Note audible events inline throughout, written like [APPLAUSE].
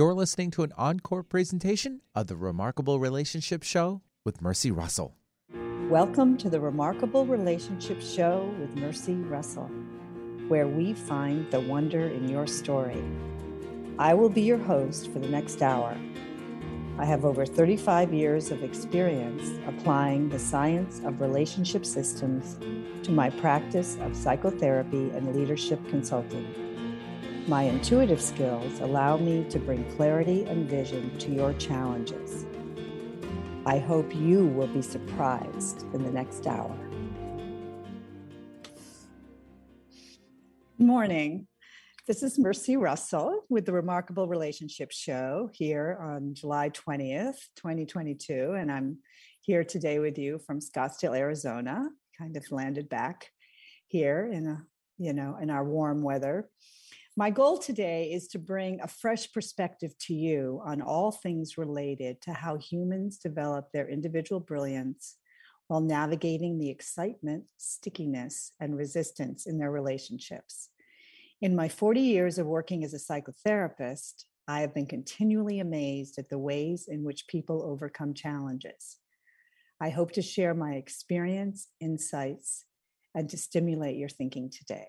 You're listening to an encore presentation of the Remarkable Relationship Show with Mercy Russell. Welcome to the Remarkable Relationship Show with Mercy Russell, where we find the wonder in your story. I will be your host for the next hour. I have over 35 years of experience applying the science of relationship systems to my practice of psychotherapy and leadership consulting. My intuitive skills allow me to bring clarity and vision to your challenges. I hope you will be surprised in the next hour. Morning. This is Mercy Russell with the Remarkable Relationship Show here on July 20th, 2022. And I'm here today with you from Scottsdale, Arizona. Kind of landed back here in a, you know, in our warm weather. My goal today is to bring a fresh perspective to you on all things related to how humans develop their individual brilliance while navigating the excitement, stickiness, and resistance in their relationships. In my 40 years of working as a psychotherapist, I have been continually amazed at the ways in which people overcome challenges. I hope to share my experience, insights, and to stimulate your thinking today.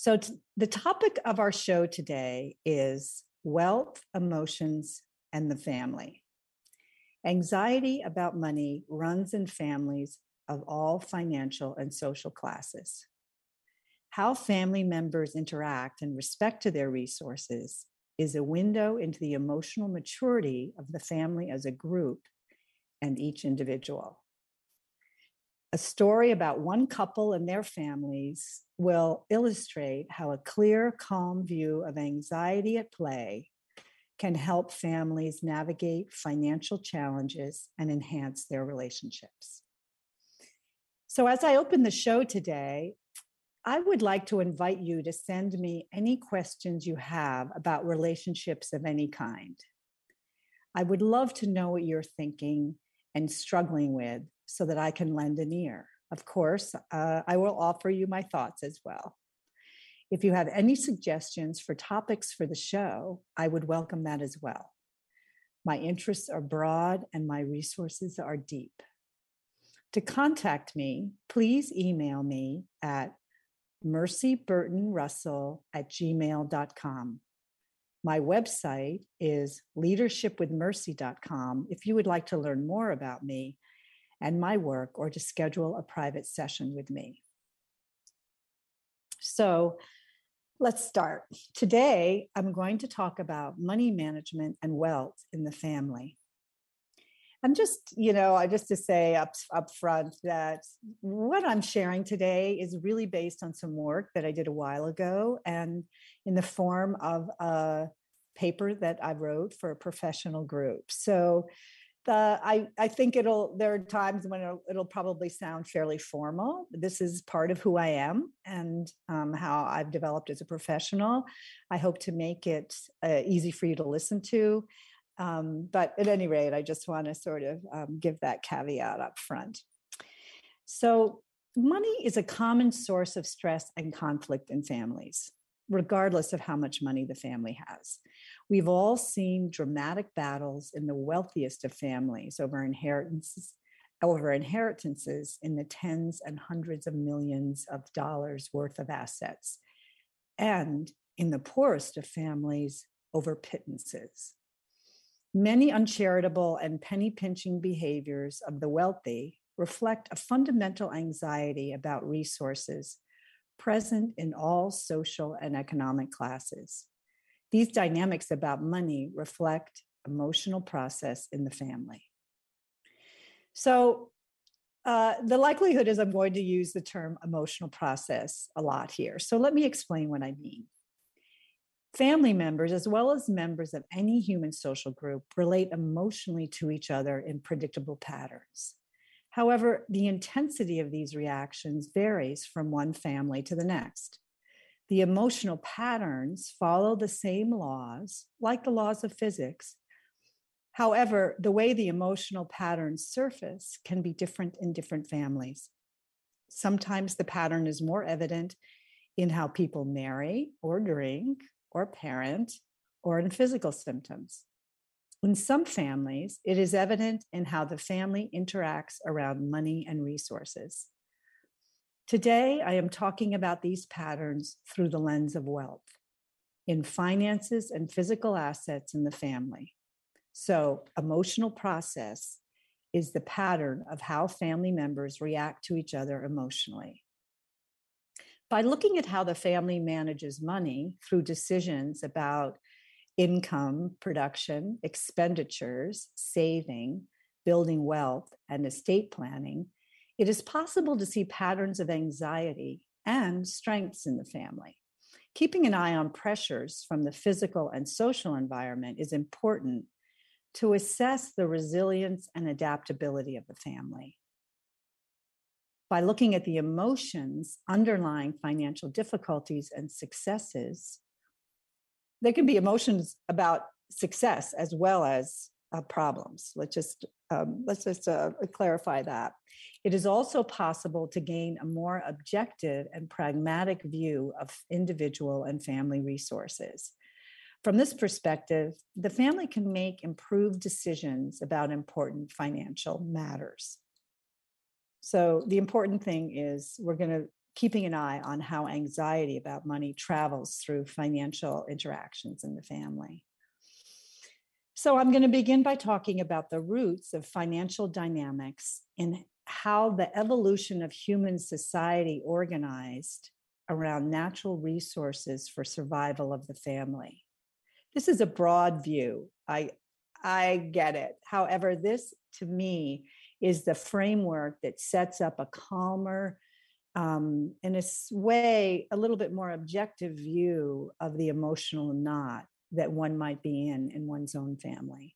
So, t- the topic of our show today is wealth, emotions, and the family. Anxiety about money runs in families of all financial and social classes how family members interact and respect to their resources is a window into the emotional maturity of the family as a group and each individual. A story about one couple and their families will illustrate how a clear, calm view of anxiety at play can help families navigate financial challenges and enhance their relationships. So, as I open the show today, I would like to invite you to send me any questions you have about relationships of any kind. I would love to know what you're thinking and struggling with so that I can lend an ear. Of course, uh, I will offer you my thoughts as well. If you have any suggestions for topics for the show, I would welcome that as well. My interests are broad and my resources are deep. To contact me, please email me at mercyburtonrussell at gmail.com. My website is leadershipwithmercy.com if you would like to learn more about me and my work or to schedule a private session with me. So let's start. Today, I'm going to talk about money management and wealth in the family. I'm just, you know, I just to say up up front that what I'm sharing today is really based on some work that I did a while ago and in the form of a paper that I wrote for a professional group. So the I, I think it'll there are times when it'll, it'll probably sound fairly formal. This is part of who I am and um, how I've developed as a professional. I hope to make it uh, easy for you to listen to um, but at any rate, I just want to sort of um, give that caveat up front. So, money is a common source of stress and conflict in families, regardless of how much money the family has. We've all seen dramatic battles in the wealthiest of families over inheritances, over inheritances in the tens and hundreds of millions of dollars worth of assets, and in the poorest of families over pittances. Many uncharitable and penny pinching behaviors of the wealthy reflect a fundamental anxiety about resources present in all social and economic classes. These dynamics about money reflect emotional process in the family. So, uh, the likelihood is I'm going to use the term emotional process a lot here. So, let me explain what I mean. Family members, as well as members of any human social group, relate emotionally to each other in predictable patterns. However, the intensity of these reactions varies from one family to the next. The emotional patterns follow the same laws, like the laws of physics. However, the way the emotional patterns surface can be different in different families. Sometimes the pattern is more evident in how people marry or drink or parent or in physical symptoms. In some families, it is evident in how the family interacts around money and resources. Today, I am talking about these patterns through the lens of wealth in finances and physical assets in the family. So, emotional process is the pattern of how family members react to each other emotionally. By looking at how the family manages money through decisions about income, production, expenditures, saving, building wealth, and estate planning, it is possible to see patterns of anxiety and strengths in the family. Keeping an eye on pressures from the physical and social environment is important to assess the resilience and adaptability of the family. By looking at the emotions underlying financial difficulties and successes, there can be emotions about success as well as uh, problems. Let's just um, let's just uh, clarify that. It is also possible to gain a more objective and pragmatic view of individual and family resources. From this perspective, the family can make improved decisions about important financial matters. So, the important thing is we're going to keeping an eye on how anxiety about money travels through financial interactions in the family. So, I'm going to begin by talking about the roots of financial dynamics and how the evolution of human society organized around natural resources for survival of the family. This is a broad view. I I get it. However, this to me is the framework that sets up a calmer, um, in a way, a little bit more objective view of the emotional knot that one might be in in one's own family.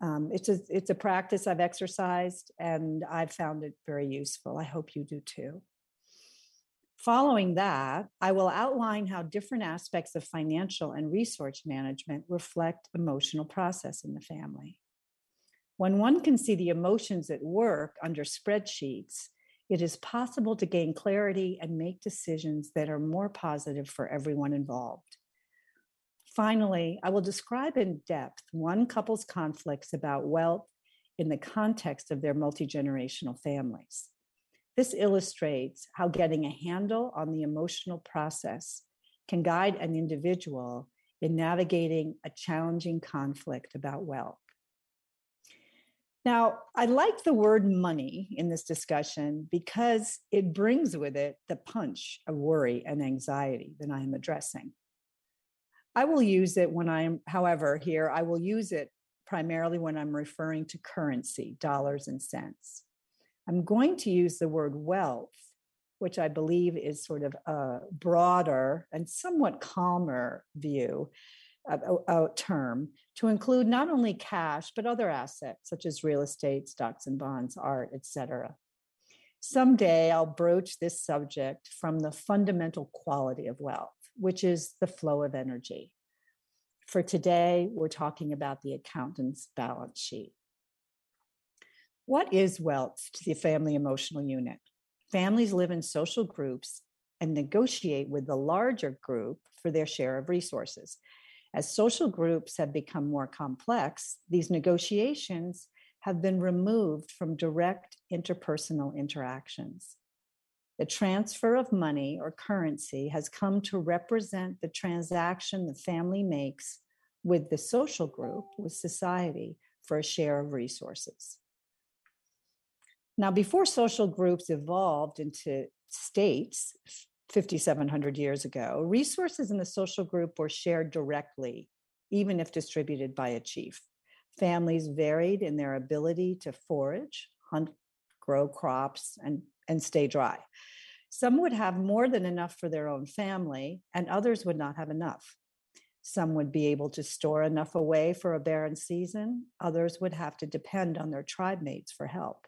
Um, it's a it's a practice I've exercised and I've found it very useful. I hope you do too. Following that, I will outline how different aspects of financial and resource management reflect emotional process in the family. When one can see the emotions at work under spreadsheets, it is possible to gain clarity and make decisions that are more positive for everyone involved. Finally, I will describe in depth one couple's conflicts about wealth in the context of their multi generational families. This illustrates how getting a handle on the emotional process can guide an individual in navigating a challenging conflict about wealth. Now, I like the word money in this discussion because it brings with it the punch of worry and anxiety that I am addressing. I will use it when I'm, however, here, I will use it primarily when I'm referring to currency, dollars and cents. I'm going to use the word wealth, which I believe is sort of a broader and somewhat calmer view, a, a oh, oh, term, to include not only cash, but other assets such as real estate, stocks and bonds, art, etc. Someday I'll broach this subject from the fundamental quality of wealth, which is the flow of energy. For today, we're talking about the accountant's balance sheet. What is wealth to the family emotional unit? Families live in social groups and negotiate with the larger group for their share of resources. As social groups have become more complex, these negotiations have been removed from direct interpersonal interactions. The transfer of money or currency has come to represent the transaction the family makes with the social group, with society, for a share of resources. Now, before social groups evolved into states 5,700 years ago, resources in the social group were shared directly, even if distributed by a chief. Families varied in their ability to forage, hunt, grow crops, and, and stay dry. Some would have more than enough for their own family, and others would not have enough. Some would be able to store enough away for a barren season, others would have to depend on their tribe mates for help.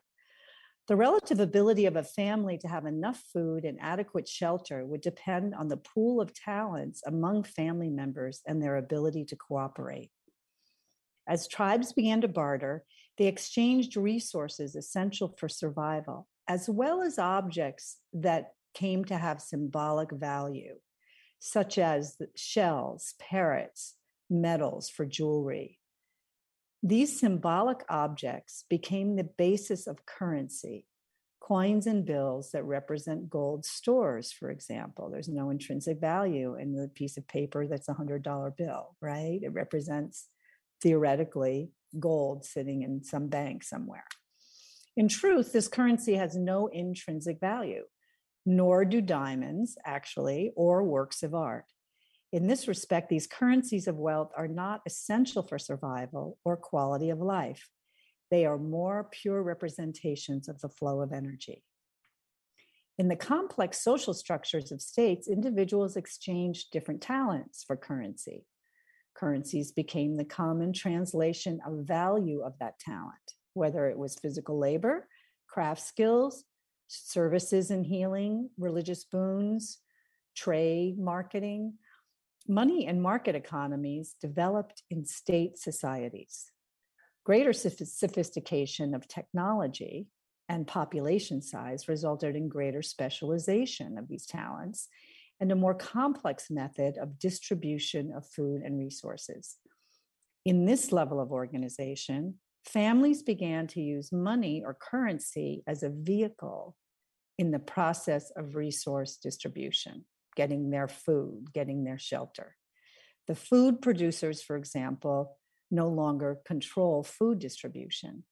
The relative ability of a family to have enough food and adequate shelter would depend on the pool of talents among family members and their ability to cooperate. As tribes began to barter, they exchanged resources essential for survival, as well as objects that came to have symbolic value, such as shells, parrots, metals for jewelry. These symbolic objects became the basis of currency. Coins and bills that represent gold stores, for example. There's no intrinsic value in the piece of paper that's a $100 bill, right? It represents theoretically gold sitting in some bank somewhere. In truth, this currency has no intrinsic value, nor do diamonds, actually, or works of art. In this respect, these currencies of wealth are not essential for survival or quality of life. They are more pure representations of the flow of energy. In the complex social structures of states, individuals exchanged different talents for currency. Currencies became the common translation of value of that talent, whether it was physical labor, craft skills, services and healing, religious boons, trade, marketing, money and market economies developed in state societies. Greater sophistication of technology and population size resulted in greater specialization of these talents and a more complex method of distribution of food and resources. In this level of organization, families began to use money or currency as a vehicle in the process of resource distribution getting their food, getting their shelter. The food producers, for example, no longer control food distribution.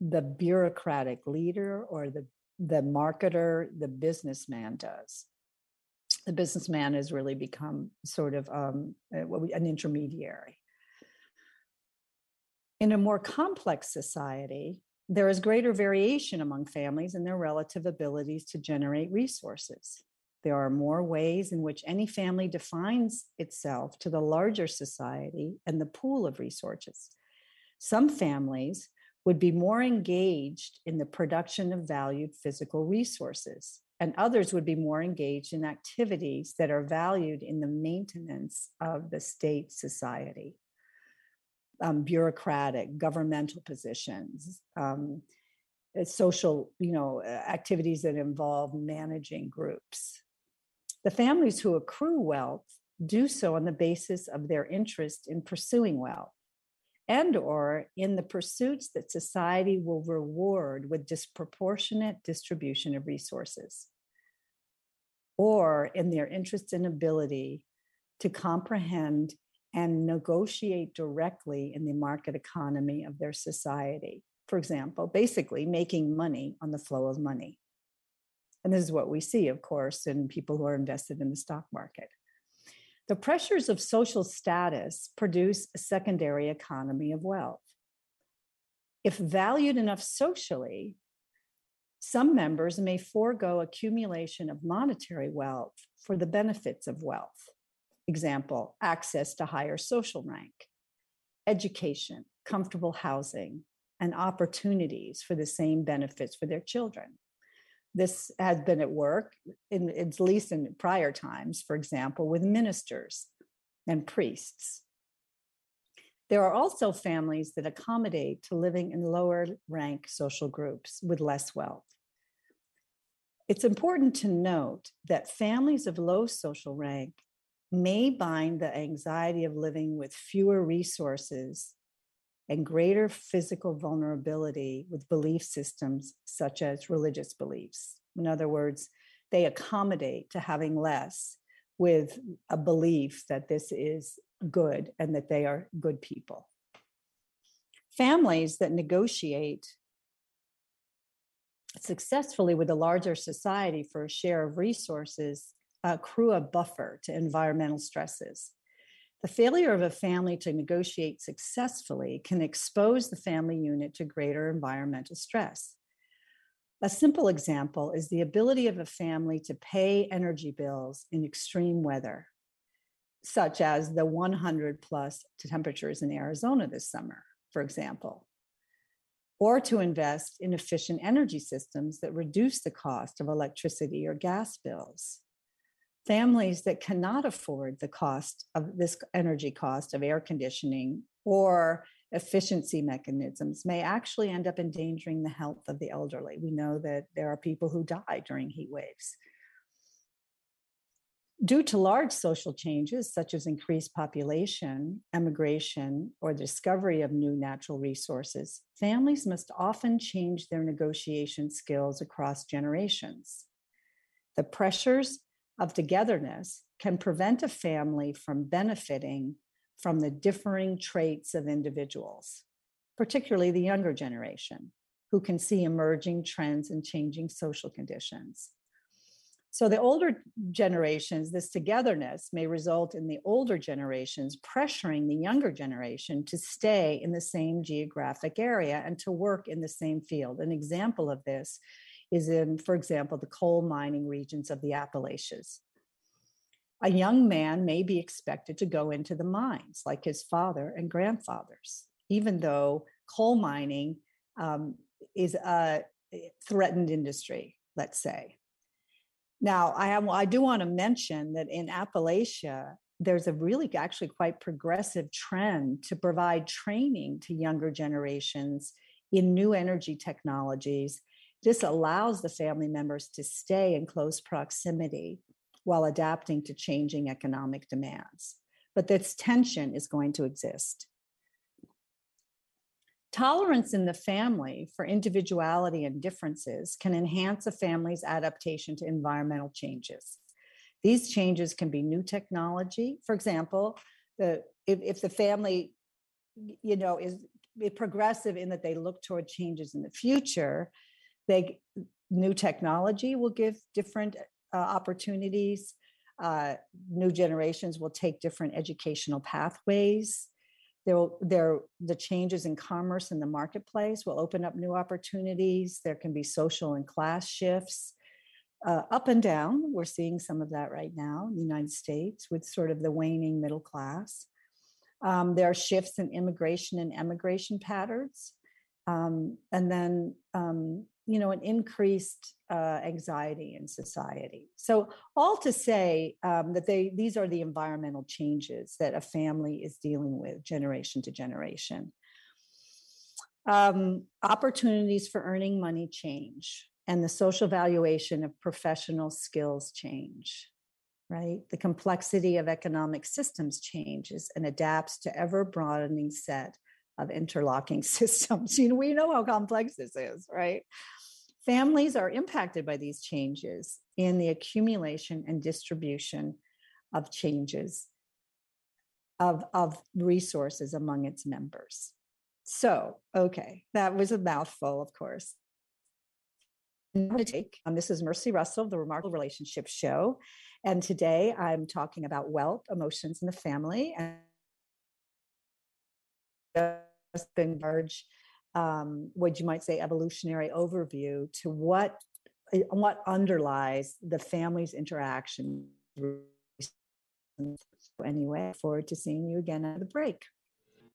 The bureaucratic leader or the, the marketer, the businessman does. The businessman has really become sort of um, an intermediary. In a more complex society, there is greater variation among families in their relative abilities to generate resources. There are more ways in which any family defines itself to the larger society and the pool of resources. Some families would be more engaged in the production of valued physical resources, and others would be more engaged in activities that are valued in the maintenance of the state society. Um, bureaucratic, governmental positions, um, social, you know, activities that involve managing groups. The families who accrue wealth do so on the basis of their interest in pursuing wealth and or in the pursuits that society will reward with disproportionate distribution of resources or in their interest and ability to comprehend and negotiate directly in the market economy of their society. For example, basically making money on the flow of money. And this is what we see, of course, in people who are invested in the stock market. The pressures of social status produce a secondary economy of wealth. If valued enough socially, some members may forego accumulation of monetary wealth for the benefits of wealth. Example, access to higher social rank, education, comfortable housing, and opportunities for the same benefits for their children this has been at work in at least in prior times for example with ministers and priests. There are also families that accommodate to living in lower rank social groups with less wealth. It's important to note that families of low social rank may bind the anxiety of living with fewer resources and greater physical vulnerability with belief systems such as religious beliefs. In other words, they accommodate to having less with a belief that this is good and that they are good people. Families that negotiate successfully with a larger society for a share of resources uh, accrue a buffer to environmental stresses. The failure of a family to negotiate successfully can expose the family unit to greater environmental stress. A simple example is the ability of a family to pay energy bills in extreme weather, such as the 100 plus temperatures in Arizona this summer, for example, or to invest in efficient energy systems that reduce the cost of electricity or gas bills families that cannot afford the cost of this energy cost of air conditioning or efficiency mechanisms may actually end up endangering the health of the elderly. We know that there are people who die during heat waves. Due to large social changes, such as increased population, emigration, or the discovery of new natural resources, families must often change their negotiation skills across generations. The pressures of togetherness can prevent a family from benefiting from the differing traits of individuals, particularly the younger generation, who can see emerging trends and changing social conditions. So, the older generations, this togetherness may result in the older generations pressuring the younger generation to stay in the same geographic area and to work in the same field. An example of this is in, for example, the coal mining regions of the Appalachians. A young man may be expected to go into the mines like his father and grandfathers, even though coal mining um, is a threatened industry, let's say. Now, I have, I do want to mention that in Appalachia, there's a really actually quite progressive trend to provide training to younger generations in new energy technologies. This allows the family members to stay in close proximity while adapting to changing economic demands. But this tension is going to exist. Tolerance in the family for individuality and differences can enhance a family's adaptation to environmental changes. These changes can be new technology. For example, the, if, if the family, you know, is progressive in that they look toward changes in the future, they new technology will give different uh, opportunities. Uh, new generations will take different educational pathways. There there the changes in commerce in the marketplace will open up new opportunities. There can be social and class shifts. Uh, up and down we're seeing some of that right now in the united states with sort of the waning middle class. Um, there are shifts in immigration and emigration patterns. Um, and then um, you know an increased uh, anxiety in society. So all to say um, that they these are the environmental changes that a family is dealing with generation to generation. Um, opportunities for earning money change and the social valuation of professional skills change right? The complexity of economic systems changes and adapts to ever broadening set of interlocking [LAUGHS] systems. You know, we know how complex this is, right? Families are impacted by these changes in the accumulation and distribution of changes of, of resources among its members. So, okay, that was a mouthful, of course. Take, um, this is Mercy Russell, of the Remarkable Relationship Show. And today I'm talking about wealth, emotions, and the family. And just been large, um, what you might say, evolutionary overview to what eh, what underlies the family's interaction. Anyway, forward to seeing you again at the break.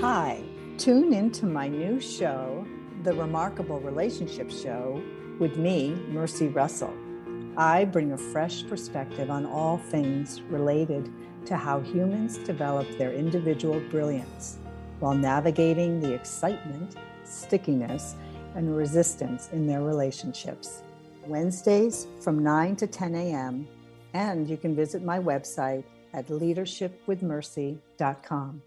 Hi, tune into my new show, The Remarkable Relationship Show with me, Mercy Russell. I bring a fresh perspective on all things related to how humans develop their individual brilliance while navigating the excitement, stickiness, and resistance in their relationships. Wednesdays from 9 to 10 a.m., and you can visit my website at leadershipwithmercy.com.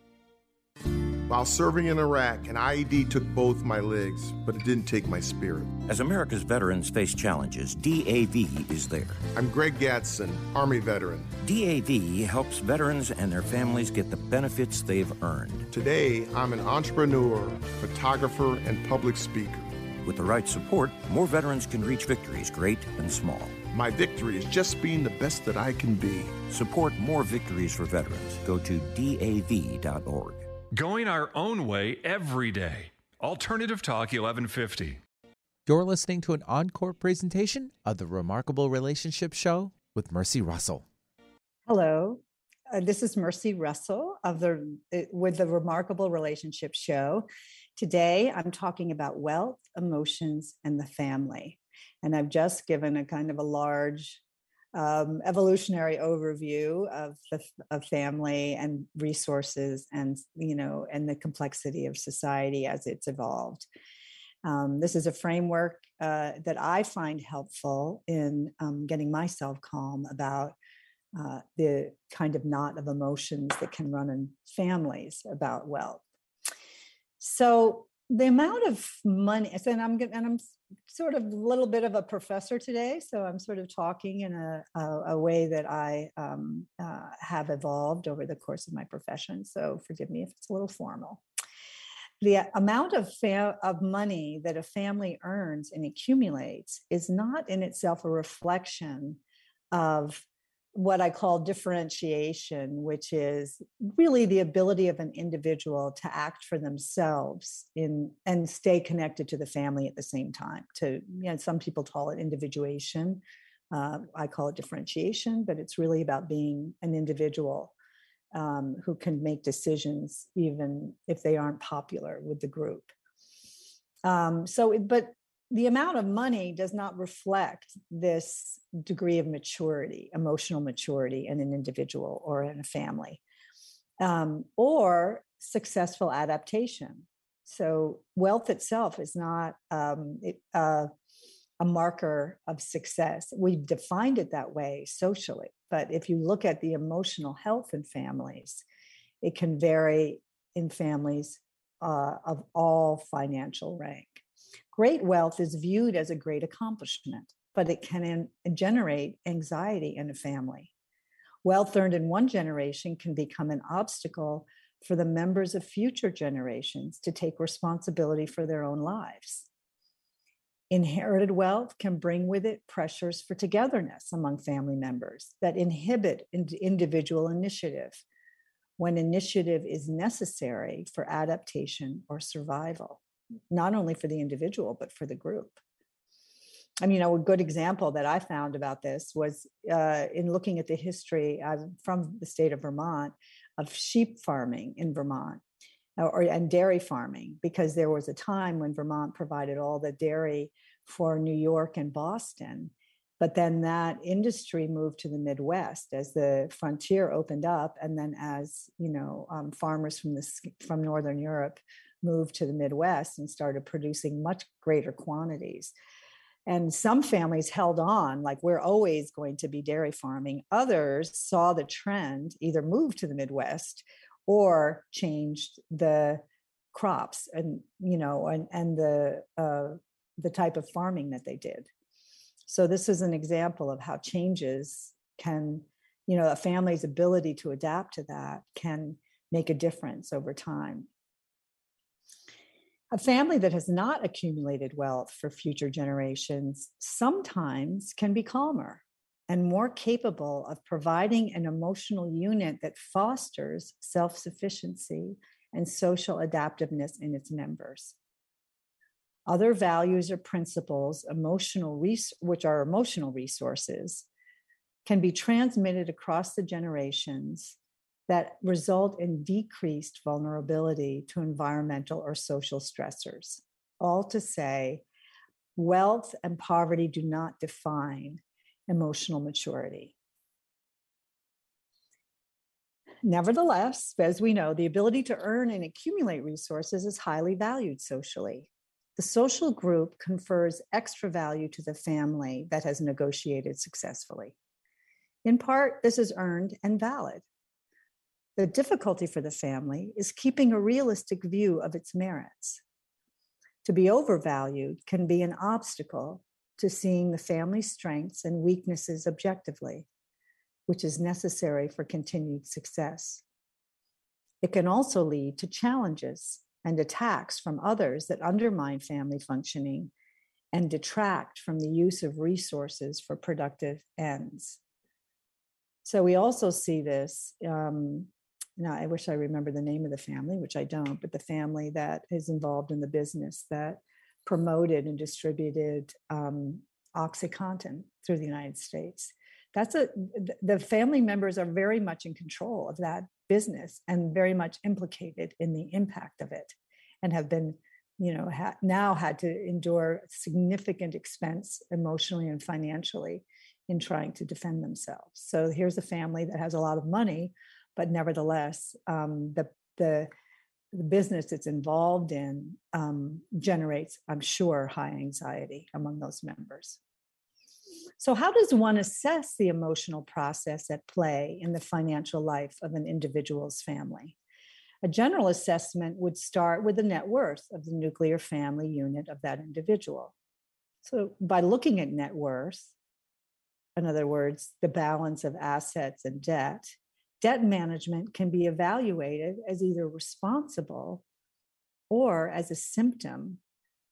While serving in Iraq, an IED took both my legs, but it didn't take my spirit. As America's veterans face challenges, DAV is there. I'm Greg Gadson, Army veteran. DAV helps veterans and their families get the benefits they've earned. Today, I'm an entrepreneur, photographer, and public speaker. With the right support, more veterans can reach victories, great and small. My victory is just being the best that I can be. Support more victories for veterans. Go to DAV.org. Going our own way every day. Alternative Talk 1150. You're listening to an encore presentation of the Remarkable Relationship Show with Mercy Russell. Hello, uh, this is Mercy Russell of the uh, with the Remarkable Relationship Show. Today, I'm talking about wealth, emotions, and the family. And I've just given a kind of a large um, evolutionary overview of the of family and resources, and you know, and the complexity of society as it's evolved. Um, this is a framework uh, that I find helpful in um, getting myself calm about uh, the kind of knot of emotions that can run in families about wealth. So the amount of money, and I'm and I'm sort of a little bit of a professor today, so I'm sort of talking in a a, a way that I um, uh, have evolved over the course of my profession. So forgive me if it's a little formal. The amount of fa- of money that a family earns and accumulates is not in itself a reflection of what I call differentiation, which is really the ability of an individual to act for themselves in and stay connected to the family at the same time. To you know, some people call it individuation. Uh, I call it differentiation, but it's really about being an individual um, who can make decisions even if they aren't popular with the group. Um, so, but the amount of money does not reflect this degree of maturity, emotional maturity in an individual or in a family, um, or successful adaptation. So, wealth itself is not um, it, uh, a marker of success. We've defined it that way socially, but if you look at the emotional health in families, it can vary in families uh, of all financial rank. Great wealth is viewed as a great accomplishment, but it can generate anxiety in a family. Wealth earned in one generation can become an obstacle for the members of future generations to take responsibility for their own lives. Inherited wealth can bring with it pressures for togetherness among family members that inhibit individual initiative when initiative is necessary for adaptation or survival not only for the individual, but for the group. I mean, a good example that I found about this was uh, in looking at the history from the state of Vermont of sheep farming in Vermont or, and dairy farming, because there was a time when Vermont provided all the dairy for New York and Boston. But then that industry moved to the Midwest as the frontier opened up, and then as you know, um, farmers from the from Northern Europe moved to the Midwest and started producing much greater quantities. And some families held on, like we're always going to be dairy farming. Others saw the trend, either moved to the Midwest or changed the crops and you know and and the uh, the type of farming that they did. So this is an example of how changes can, you know, a family's ability to adapt to that can make a difference over time. A family that has not accumulated wealth for future generations sometimes can be calmer and more capable of providing an emotional unit that fosters self sufficiency and social adaptiveness in its members. Other values or principles, emotional res- which are emotional resources, can be transmitted across the generations that result in decreased vulnerability to environmental or social stressors. All to say, wealth and poverty do not define emotional maturity. Nevertheless, as we know, the ability to earn and accumulate resources is highly valued socially. The social group confers extra value to the family that has negotiated successfully. In part, this is earned and valid. The difficulty for the family is keeping a realistic view of its merits. To be overvalued can be an obstacle to seeing the family's strengths and weaknesses objectively, which is necessary for continued success. It can also lead to challenges and attacks from others that undermine family functioning and detract from the use of resources for productive ends. So we also see this um, now I wish I remember the name of the family, which I don't, but the family that is involved in the business that promoted and distributed um, OxyContin through the United States. that's a the family members are very much in control of that business and very much implicated in the impact of it and have been you know ha- now had to endure significant expense emotionally and financially in trying to defend themselves so here's a family that has a lot of money but nevertheless um, the the the business it's involved in um, generates i'm sure high anxiety among those members so, how does one assess the emotional process at play in the financial life of an individual's family? A general assessment would start with the net worth of the nuclear family unit of that individual. So, by looking at net worth, in other words, the balance of assets and debt, debt management can be evaluated as either responsible or as a symptom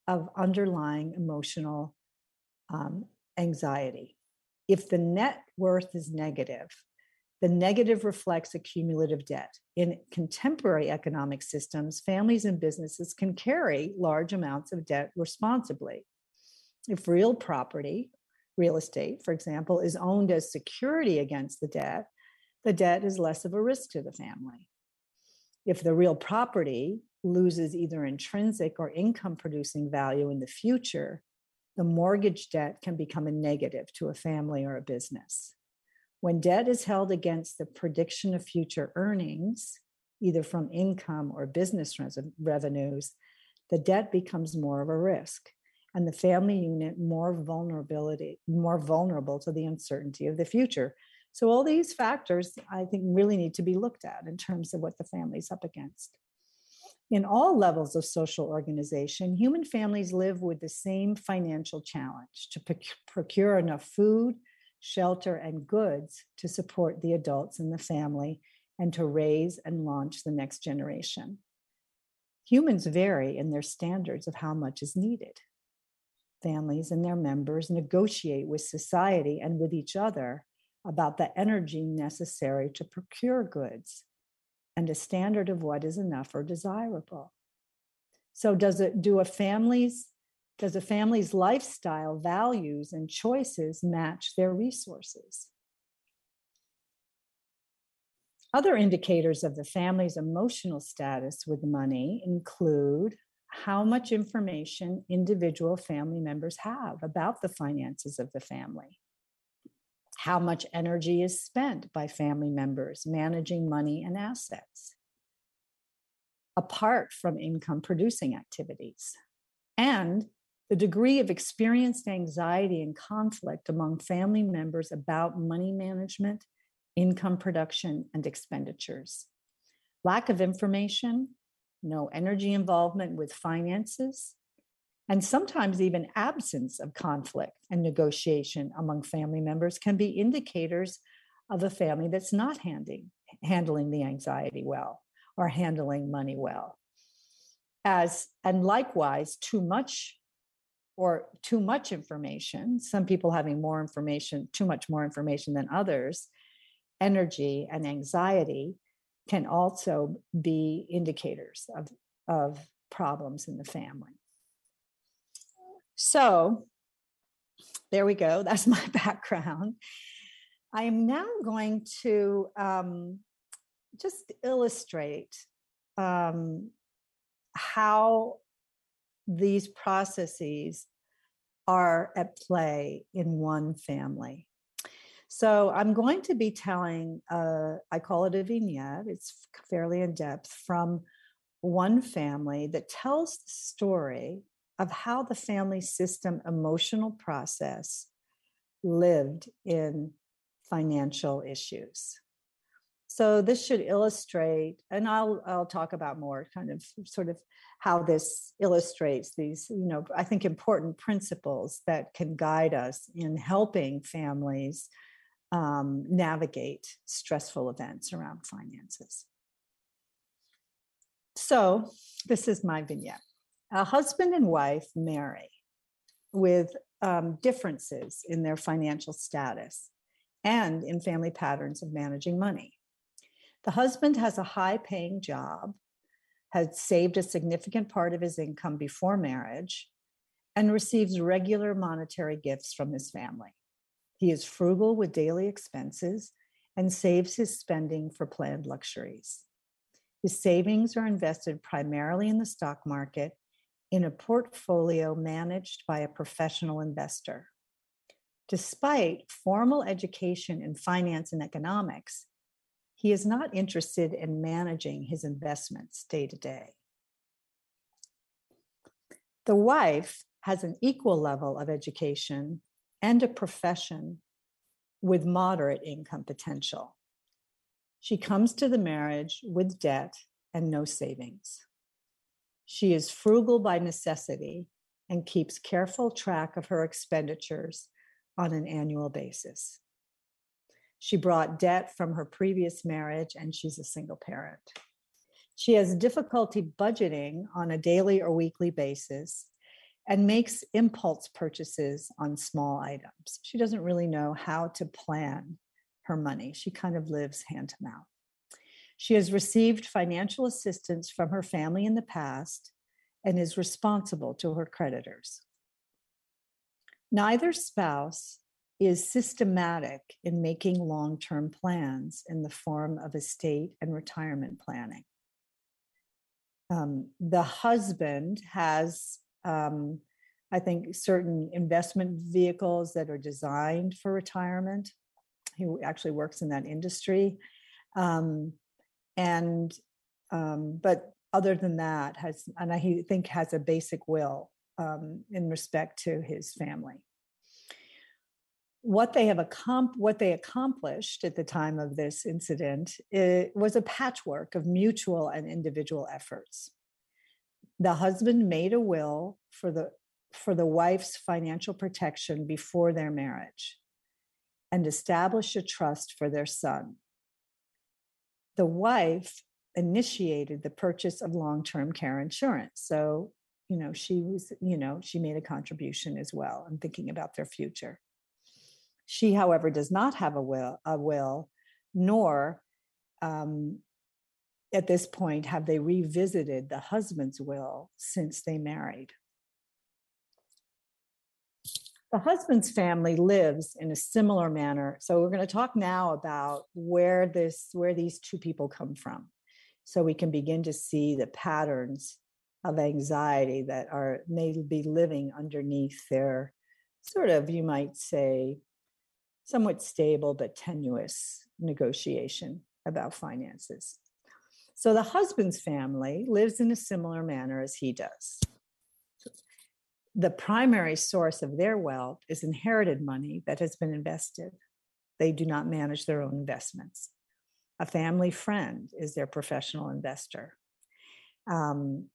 of underlying emotional um, anxiety. If the net worth is negative, the negative reflects a cumulative debt. In contemporary economic systems, families and businesses can carry large amounts of debt responsibly. If real property, real estate, for example, is owned as security against the debt, the debt is less of a risk to the family. If the real property loses either intrinsic or income producing value in the future, the mortgage debt can become a negative to a family or a business. When debt is held against the prediction of future earnings, either from income or business revenues, the debt becomes more of a risk and the family unit more vulnerability more vulnerable to the uncertainty of the future so all these factors i think really need to be looked at in terms of what the family's up against in all levels of social organization, human families live with the same financial challenge to procure enough food, shelter, and goods to support the adults in the family and to raise and launch the next generation. Humans vary in their standards of how much is needed. Families and their members negotiate with society and with each other about the energy necessary to procure goods and a standard of what is enough or desirable. So does it do a family's does a family's lifestyle values and choices match their resources? Other indicators of the family's emotional status with money include how much information individual family members have about the finances of the family how much energy is spent by family members managing money and assets apart from income producing activities, and the degree of experienced anxiety and conflict among family members about money management, income production, and expenditures. Lack of information, no energy involvement with finances, and sometimes even absence of conflict and negotiation among family members can be indicators of a family that's not handing, handling the anxiety well or handling money well. As and likewise too much or too much information some people having more information too much more information than others energy and anxiety can also be indicators of, of problems in the family so there we go. [LAUGHS] That's my background. I am now going to um, just illustrate um, how these processes are at play in one family. So I'm going to be telling, uh, I call it a vignette, it's fairly in depth, from one family that tells the story of how the family system emotional process lived in financial issues. So this should illustrate, and I'll I'll talk about more kind of sort of how this illustrates these, you know, I think important principles that can guide us in helping families um, navigate stressful events around finances. So this is my vignette a husband and wife marry with um, differences in their financial status and in family patterns of managing money. The husband has a high paying job, had saved a significant part of his income before marriage, and receives regular monetary gifts from his family. He is frugal with daily expenses and saves his spending for planned luxuries. His savings are invested primarily in the stock market in a portfolio managed by a professional investor. Despite formal education in finance and economics, he is not interested in managing his investments day to day. The wife has an equal level of education and a profession with moderate income potential. She comes to the marriage with debt and no savings. She is frugal by necessity and keeps careful track of her expenditures on an annual basis. She brought debt from her previous marriage and she's a single parent. She has difficulty budgeting on a daily or weekly basis and makes impulse purchases on small items. She doesn't really know how to plan her money. She kind of lives hand to mouth. She has received financial assistance from her family in the past and is responsible to her creditors. Neither spouse is systematic in making long term plans in the form of estate and retirement planning. Um, the husband has um, I think certain investment vehicles that are designed for retirement. He actually works in that industry. Um, and, um, but other than that, has, and I think has a basic will um, in respect to his family. What they have accom- what they accomplished at the time of this incident was a patchwork of mutual and individual efforts the husband made a will for the for the wife's financial protection before their marriage and established a trust for their son. The wife initiated the purchase of long-term care insurance. So, you know, she was, you know, she made a contribution as well in thinking about their future. She, however, does not have a will, a will, nor um, at this point have they revisited the husband's will since they married. The husband's family lives in a similar manner. So we're going to talk now about where this where these two people come from. So we can begin to see the patterns of anxiety that are may be living underneath their sort of you might say somewhat stable but tenuous negotiation about finances. So the husband's family lives in a similar manner as he does. The primary source of their wealth is inherited money that has been invested. They do not manage their own investments. A family friend is their professional investor. Um,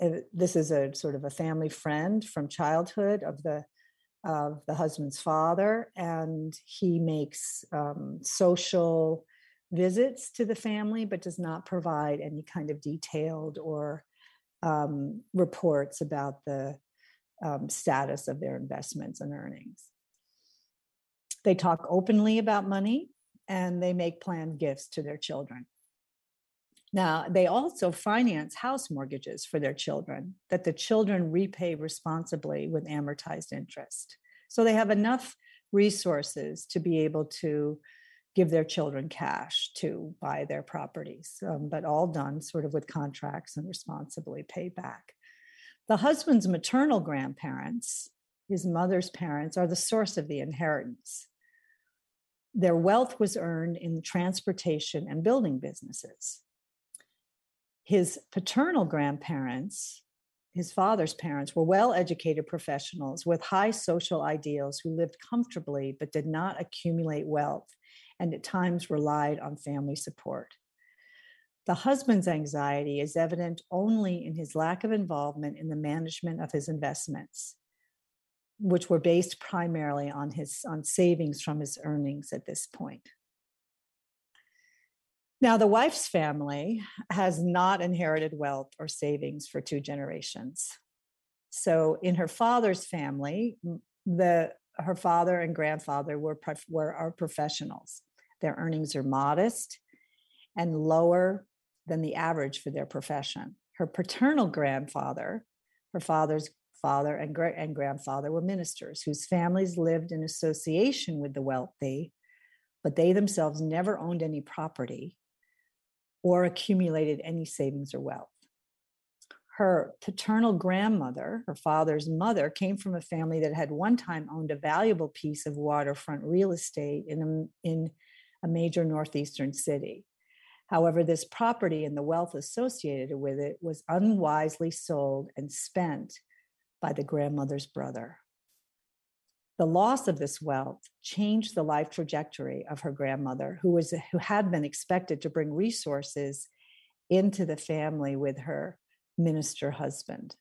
eh, this is a sort of a family friend from childhood of the of the husband's father, and he makes um, social visits to the family, but does not provide any kind of detailed or um, reports about the um, status of their investments and earnings. They talk openly about money and they make planned gifts to their children. Now, they also finance house mortgages for their children that the children repay responsibly with amortized interest. So they have enough resources to be able to give their children cash to buy their properties, um, but all done sort of with contracts and responsibly paid back. The husband's maternal grandparents, his mother's parents, are the source of the inheritance. Their wealth was earned in the transportation and building businesses. His paternal grandparents, his father's parents, were well educated professionals with high social ideals who lived comfortably but did not accumulate wealth and at times relied on family support. The husband's anxiety is evident only in his lack of involvement in the management of his investments, which were based primarily on his on savings from his earnings at this point. Now, the wife's family has not inherited wealth or savings for two generations. So, in her father's family, the her father and grandfather were, were are professionals. Their earnings are modest and lower than the average for their profession. Her paternal grandfather, her father's father, and, great and grandfather were ministers whose families lived in association with the wealthy, but they themselves never owned any property or accumulated any savings or wealth. Her paternal grandmother, her father's mother, came from a family that had one time owned a valuable piece of waterfront real estate in a, in a major northeastern city. However, this property and the wealth associated with it was unwisely sold and spent by the grandmother's brother. The loss of this wealth changed the life trajectory of her grandmother, who, was, who had been expected to bring resources into the family with her minister husband.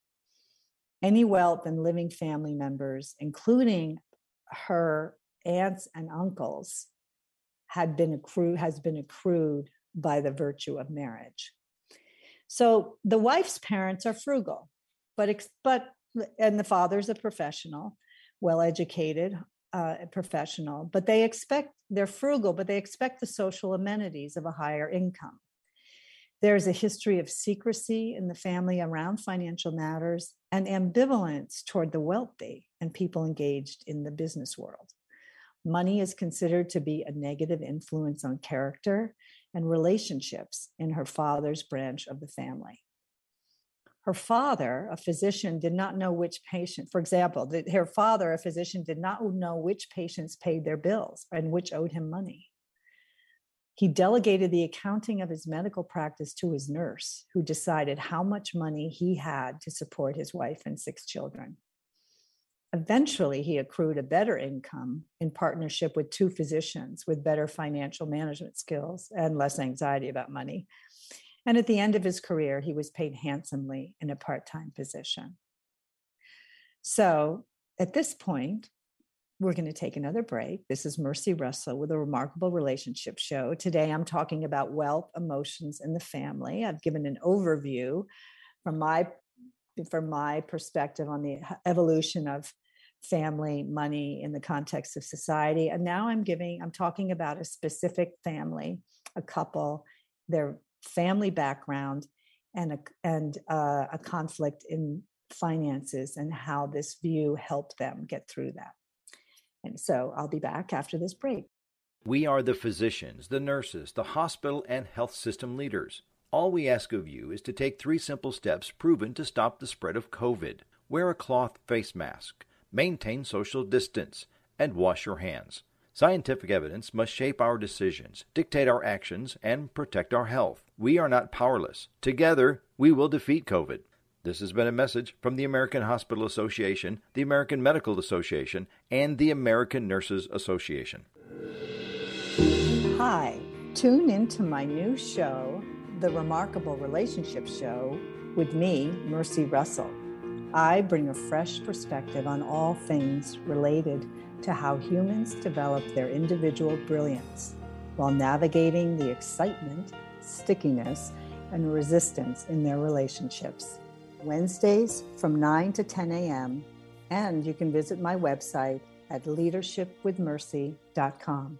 Any wealth and living family members, including her aunts and uncles, had been accrued has been accrued by the virtue of marriage. So the wife's parents are frugal, but but and the father's a professional well educated uh, professional, but they expect they're frugal, but they expect the social amenities of a higher income. There's a history of secrecy in the family around financial matters and ambivalence toward the wealthy and people engaged in the business world. Money is considered to be a negative influence on character and relationships in her father's branch of the family her father, a physician, did not know which patient, for example, her father, a physician, did not know which patients paid their bills and which owed him money. He delegated the accounting of his medical practice to his nurse, who decided how much money he had to support his wife and six children. Eventually, he accrued a better income in partnership with two physicians with better financial management skills and less anxiety about money and at the end of his career, he was paid handsomely in a part time position. So at this point, we're going to take another break. This is Mercy Russell with a remarkable relationship show. Today, I'm talking about wealth, emotions, and the family. I've given an overview from my from my perspective on the evolution of family money in the context of society and now i'm giving i'm talking about a specific family a couple their family background and a, and uh, a conflict in finances and how this view helped them get through that. And so I'll be back after this break. We are the physicians, the nurses, the hospital and health system leaders. All we ask of you is to take three simple steps proven to stop the spread of COVID. Wear a cloth face mask, maintain social distance, and wash your hands. Scientific evidence must shape our decisions, dictate our actions, and protect our health. We are not powerless. Together, we will defeat COVID. This has been a message from the American Hospital Association, the American Medical Association, and the American Nurses Association. Hi, tune into my new show, The Remarkable Relationship Show, with me, Mercy Russell. I bring a fresh perspective on all things related to how humans develop their individual brilliance while navigating the excitement, stickiness, and resistance in their relationships. Wednesdays from 9 to 10 a.m. And you can visit my website at leadershipwithmercy.com.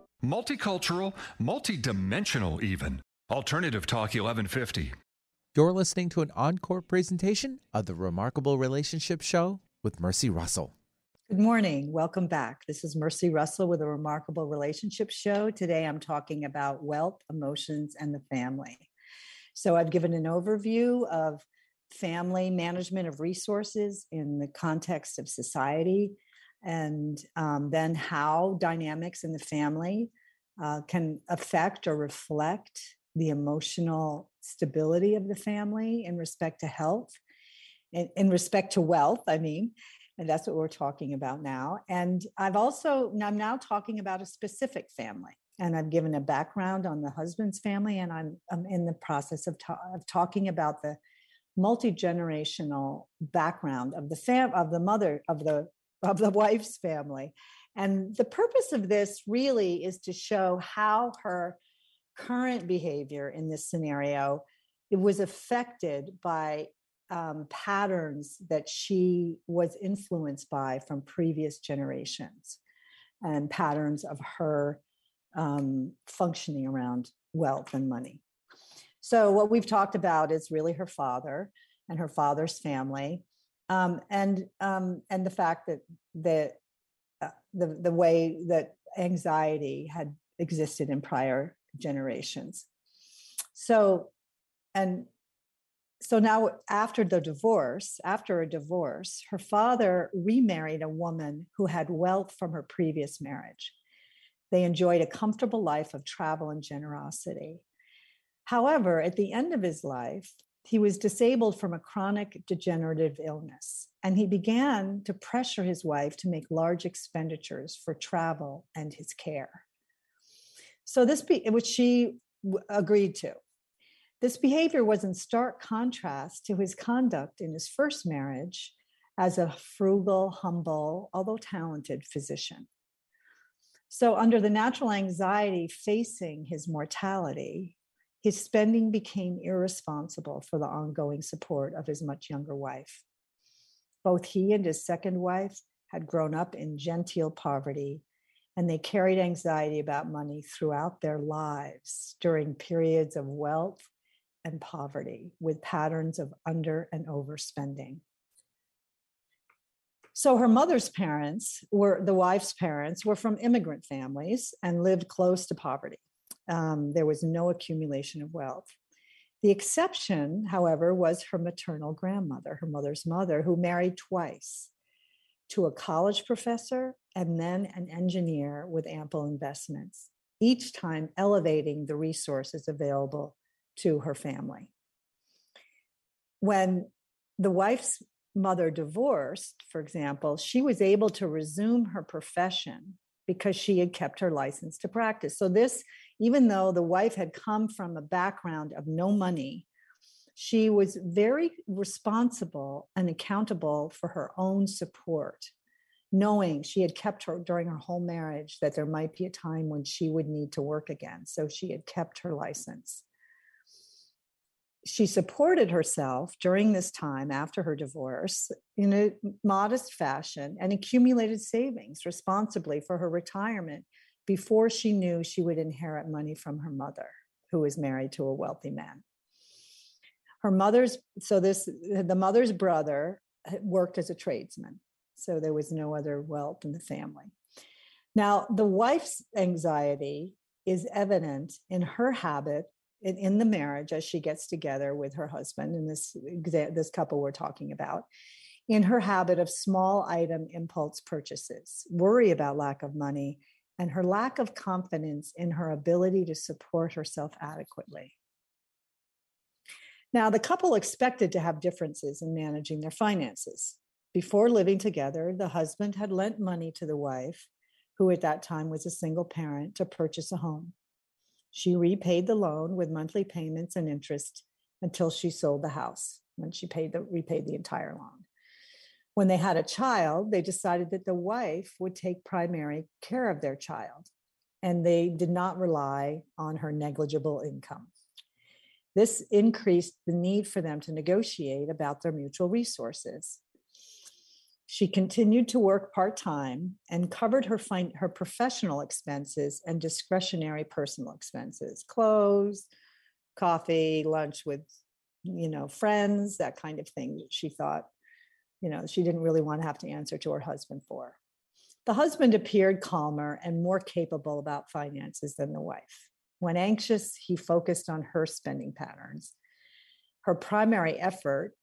multicultural, multidimensional, even. Alternative Talk 1150. You're listening to an encore presentation of the Remarkable Relationship Show with Mercy Russell. Good morning. Welcome back. This is Mercy Russell with a Remarkable Relationship Show. Today I'm talking about wealth, emotions, and the family. So I've given an overview of family management of resources in the context of society and um, then how dynamics in the family uh, can affect or reflect the emotional stability of the family in respect to health in, in respect to wealth i mean and that's what we're talking about now. And i've also i'm now talking about a specific family and i've given a background on the husband's family and i'm, I'm in the process of, ta- of talking about the multi-generational background of the fam of the mother of the of the wife's family and the purpose of this really is to show how her current behavior in this scenario it was affected by um, patterns that she was influenced by from previous generations and patterns of her um, functioning around wealth and money. So, what we've talked about is really her father and her father's family, um, and um, and the fact that that uh, the the way that anxiety had existed in prior generations. So, and so now after the divorce after a divorce her father remarried a woman who had wealth from her previous marriage they enjoyed a comfortable life of travel and generosity however at the end of his life he was disabled from a chronic degenerative illness and he began to pressure his wife to make large expenditures for travel and his care so this be, which she agreed to this behavior was in stark contrast to his conduct in his first marriage as a frugal, humble, although talented physician. So, under the natural anxiety facing his mortality, his spending became irresponsible for the ongoing support of his much younger wife. Both he and his second wife had grown up in genteel poverty, and they carried anxiety about money throughout their lives during periods of wealth and poverty with patterns of under and overspending. So her mother's parents were the wife's parents were from immigrant families and lived close to poverty. Um, there was no accumulation of wealth. The exception, however, was her maternal grandmother, her mother's mother, who married twice to a college professor and then an engineer with ample investments, each time elevating the resources available to her family. When the wife's mother divorced, for example, she was able to resume her profession because she had kept her license to practice. So, this, even though the wife had come from a background of no money, she was very responsible and accountable for her own support, knowing she had kept her during her whole marriage that there might be a time when she would need to work again. So, she had kept her license she supported herself during this time after her divorce in a modest fashion and accumulated savings responsibly for her retirement before she knew she would inherit money from her mother, who was married to a wealthy man. Her mother's, so this, the mother's brother worked as a tradesman, so there was no other wealth in the family. Now, the wife's anxiety is evident in her habit in, in the marriage as she gets together with her husband and this this couple we're talking about in her habit of small item impulse purchases worry about lack of money and her lack of confidence in her ability to support herself adequately. Now the couple expected to have differences in managing their finances. Before living together the husband had lent money to the wife who at that time was a single parent to purchase a home. She repaid the loan with monthly payments and interest until she sold the house when she paid the repaid the entire loan. When they had a child, they decided that the wife would take primary care of their child and they did not rely on her negligible income. This increased the need for them to negotiate about their mutual resources. She continued to work part time and covered her, fin- her professional expenses and discretionary personal expenses clothes, coffee, lunch with you know friends that kind of thing she thought you know she didn't really want to have to answer to her husband for. The husband appeared calmer and more capable about finances than the wife. When anxious he focused on her spending patterns. Her primary effort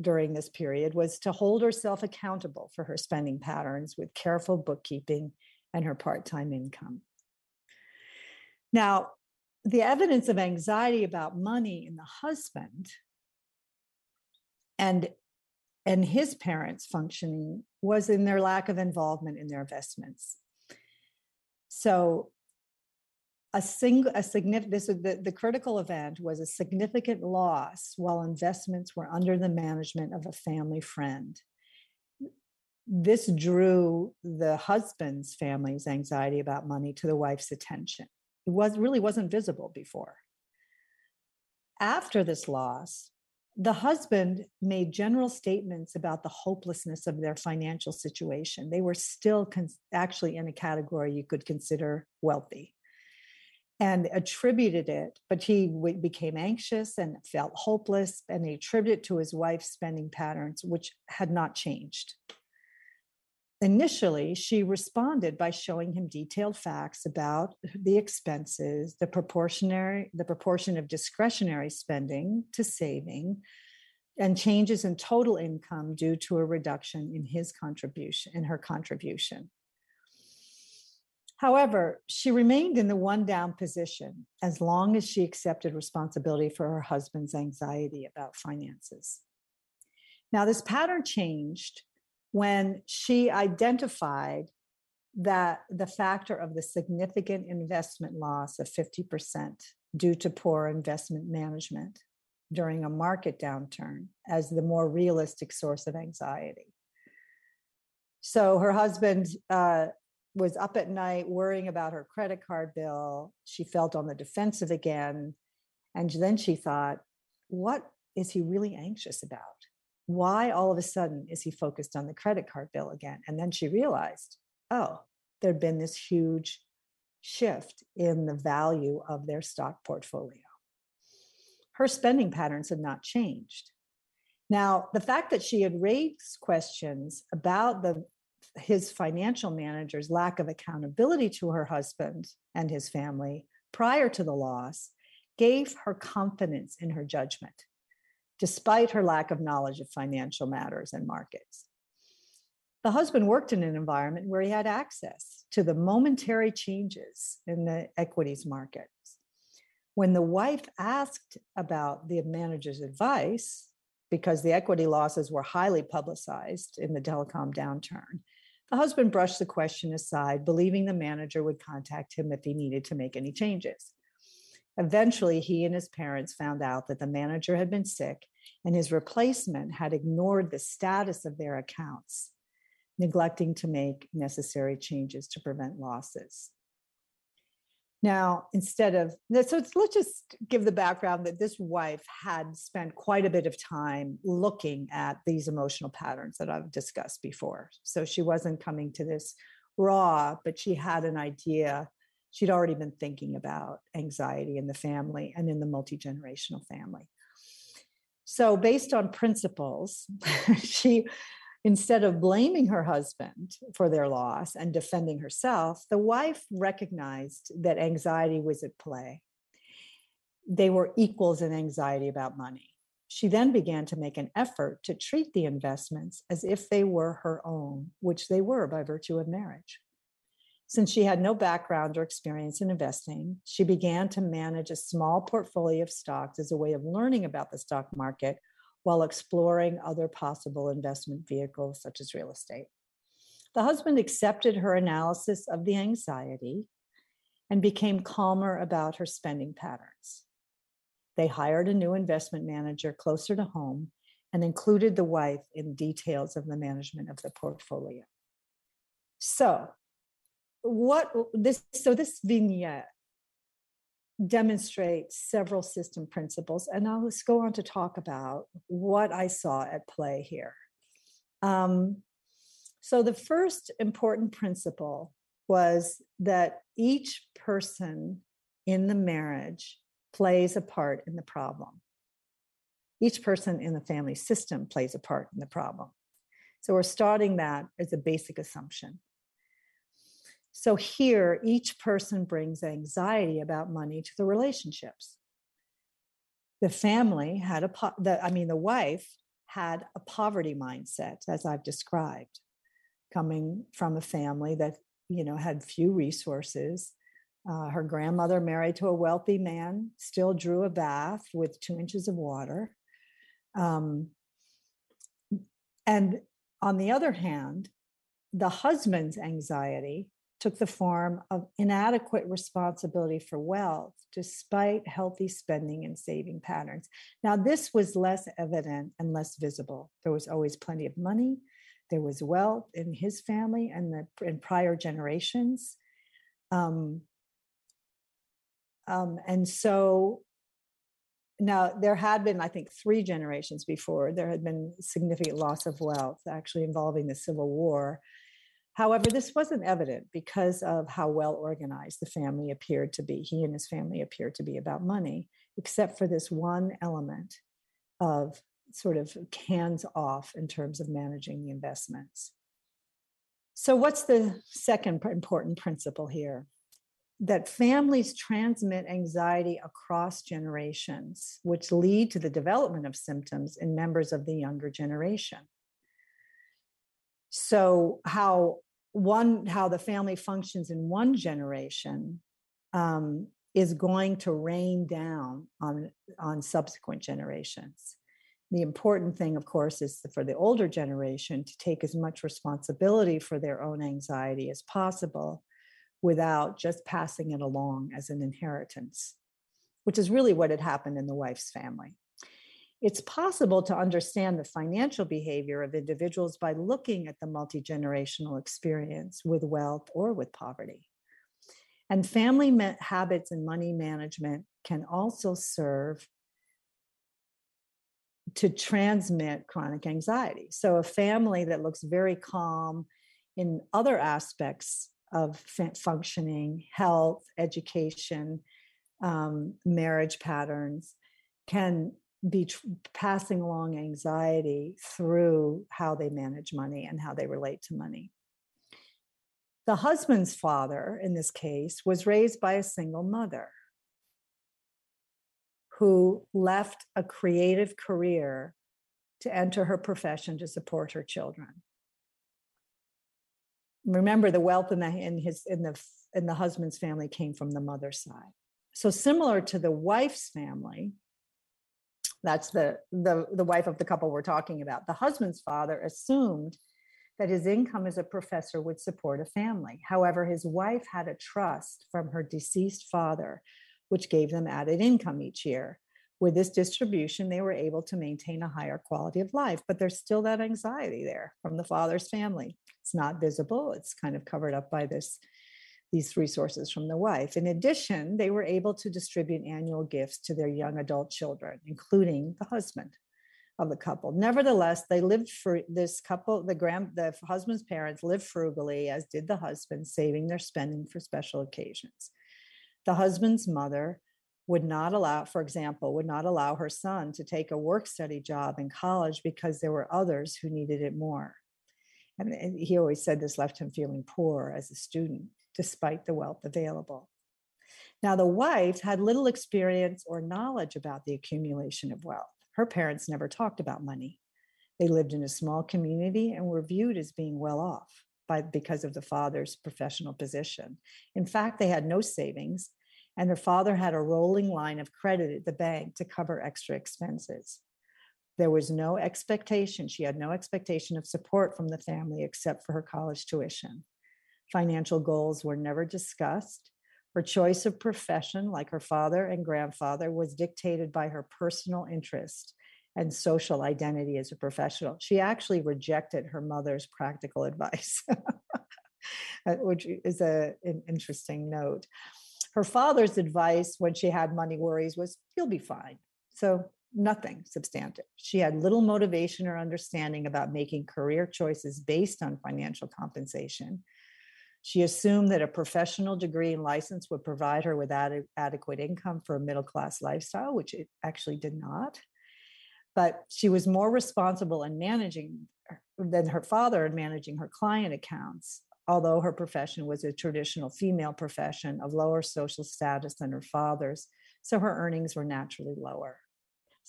during this period was to hold herself accountable for her spending patterns with careful bookkeeping and her part time income. Now, the evidence of anxiety about money in the husband and and his parents functioning was in their lack of involvement in their investments. So a single a significant this is the, the critical event was a significant loss while investments were under the management of a family friend. This drew the husband's family's anxiety about money to the wife's attention. It was really wasn't visible before. After this loss the husband made general statements about the hopelessness of their financial situation they were still con- actually in a category you could consider wealthy and attributed it, but he became anxious and felt hopeless, and he attributed it to his wife's spending patterns, which had not changed. Initially, she responded by showing him detailed facts about the expenses, the proportionary, the proportion of discretionary spending to saving, and changes in total income due to a reduction in his contribution, in her contribution. However, she remained in the one down position as long as she accepted responsibility for her husband's anxiety about finances. Now, this pattern changed when she identified that the factor of the significant investment loss of 50% due to poor investment management during a market downturn as the more realistic source of anxiety. So her husband uh, was up at night worrying about her credit card bill. She felt on the defensive again. And then she thought, what is he really anxious about? Why all of a sudden is he focused on the credit card bill again? And then she realized, oh, there'd been this huge shift in the value of their stock portfolio. Her spending patterns had not changed. Now, the fact that she had raised questions about the his financial manager's lack of accountability to her husband and his family prior to the loss gave her confidence in her judgment, despite her lack of knowledge of financial matters and markets. The husband worked in an environment where he had access to the momentary changes in the equities markets. When the wife asked about the manager's advice, because the equity losses were highly publicized in the telecom downturn, the husband brushed the question aside, believing the manager would contact him if he needed to make any changes. Eventually, he and his parents found out that the manager had been sick and his replacement had ignored the status of their accounts, neglecting to make necessary changes to prevent losses. Now, instead of so let's just give the background that this wife had spent quite a bit of time looking at these emotional patterns that I've discussed before. So she wasn't coming to this raw, but she had an idea. She'd already been thinking about anxiety in the family and in the multi generational family. So, based on principles, [LAUGHS] she Instead of blaming her husband for their loss and defending herself, the wife recognized that anxiety was at play. They were equals in anxiety about money. She then began to make an effort to treat the investments as if they were her own, which they were by virtue of marriage. Since she had no background or experience in investing, she began to manage a small portfolio of stocks as a way of learning about the stock market while exploring other possible investment vehicles such as real estate. The husband accepted her analysis of the anxiety and became calmer about her spending patterns. They hired a new investment manager closer to home and included the wife in details of the management of the portfolio. So, what this so this vignette demonstrates several system principles. And I'll just go on to talk about what I saw at play here. Um, so, the first important principle was that each person in the marriage plays a part in the problem. Each person in the family system plays a part in the problem. So, we're starting that as a basic assumption. So here, each person brings anxiety about money to the relationships. The family had a, the, I mean, the wife had a poverty mindset, as I've described, coming from a family that, you know, had few resources. Uh, her grandmother, married to a wealthy man, still drew a bath with two inches of water. Um, and on the other hand, the husband's anxiety took the form of inadequate responsibility for wealth despite healthy spending and saving patterns. Now, this was less evident and less visible. There was always plenty of money, there was wealth in his family and the in prior generations. Um, um, and so now there had been, I think, three generations before, there had been significant loss of wealth actually involving the Civil War. However, this wasn't evident because of how well organized the family appeared to be. He and his family appeared to be about money, except for this one element of sort of hands off in terms of managing the investments. So, what's the second important principle here? That families transmit anxiety across generations, which lead to the development of symptoms in members of the younger generation. So, how one how the family functions in one generation um, is going to rain down on on subsequent generations. The important thing of course is for the older generation to take as much responsibility for their own anxiety as possible without just passing it along as an inheritance which is really what had happened in the wife's family it's possible to understand the financial behavior of individuals by looking at the multi generational experience with wealth or with poverty. And family habits and money management can also serve to transmit chronic anxiety. So, a family that looks very calm in other aspects of functioning, health, education, um, marriage patterns, can be tr- passing along anxiety through how they manage money and how they relate to money. The husband's father, in this case, was raised by a single mother who left a creative career to enter her profession to support her children. Remember, the wealth in the in his in the in the husband's family came from the mother's side. So similar to the wife's family, that's the, the, the wife of the couple we're talking about. The husband's father assumed that his income as a professor would support a family. However, his wife had a trust from her deceased father, which gave them added income each year. With this distribution, they were able to maintain a higher quality of life, but there's still that anxiety there from the father's family. It's not visible, it's kind of covered up by this these resources from the wife. In addition, they were able to distribute annual gifts to their young adult children, including the husband of the couple. Nevertheless, they lived for this couple, the grand the husband's parents lived frugally, as did the husband, saving their spending for special occasions. The husband's mother would not allow, for example, would not allow her son to take a work study job in college because there were others who needed it more. And he always said this left him feeling poor as a student despite the wealth available. Now, the wife had little experience or knowledge about the accumulation of wealth. Her parents never talked about money. They lived in a small community and were viewed as being well off by, because of the father's professional position. In fact, they had no savings, and her father had a rolling line of credit at the bank to cover extra expenses. There was no expectation, she had no expectation of support from the family except for her college tuition financial goals were never discussed. Her choice of profession, like her father and grandfather, was dictated by her personal interest and social identity as a professional. She actually rejected her mother's practical [LAUGHS] advice, uh, which is a, an interesting note. Her father's advice when she had money worries was, You'll be fine. So, nothing substantive. She had little motivation or understanding about making career choices based on financial compensation. She assumed that a professional degree and license would provide her with ad- adequate income for a middle class lifestyle, which it actually did not. But she was more responsible in managing than her father in managing her client accounts, although her profession was a traditional female profession of lower social status than her father's. So her earnings were naturally lower.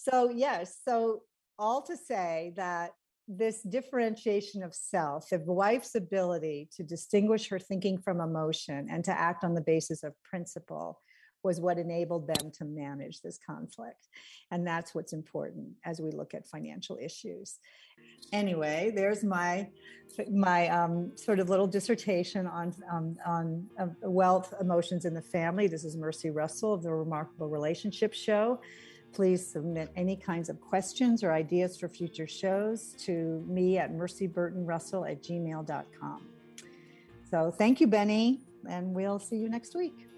So, yes, so all to say that this differentiation of self, the wife's ability to distinguish her thinking from emotion and to act on the basis of principle, was what enabled them to manage this conflict. And that's what's important as we look at financial issues. Anyway, there's my my um, sort of little dissertation on um, on uh, wealth, emotions in the family. This is Mercy Russell of the Remarkable Relationship Show. Please submit any kinds of questions or ideas for future shows to me at mercyburtonrussell at gmail.com. So thank you, Benny, and we'll see you next week.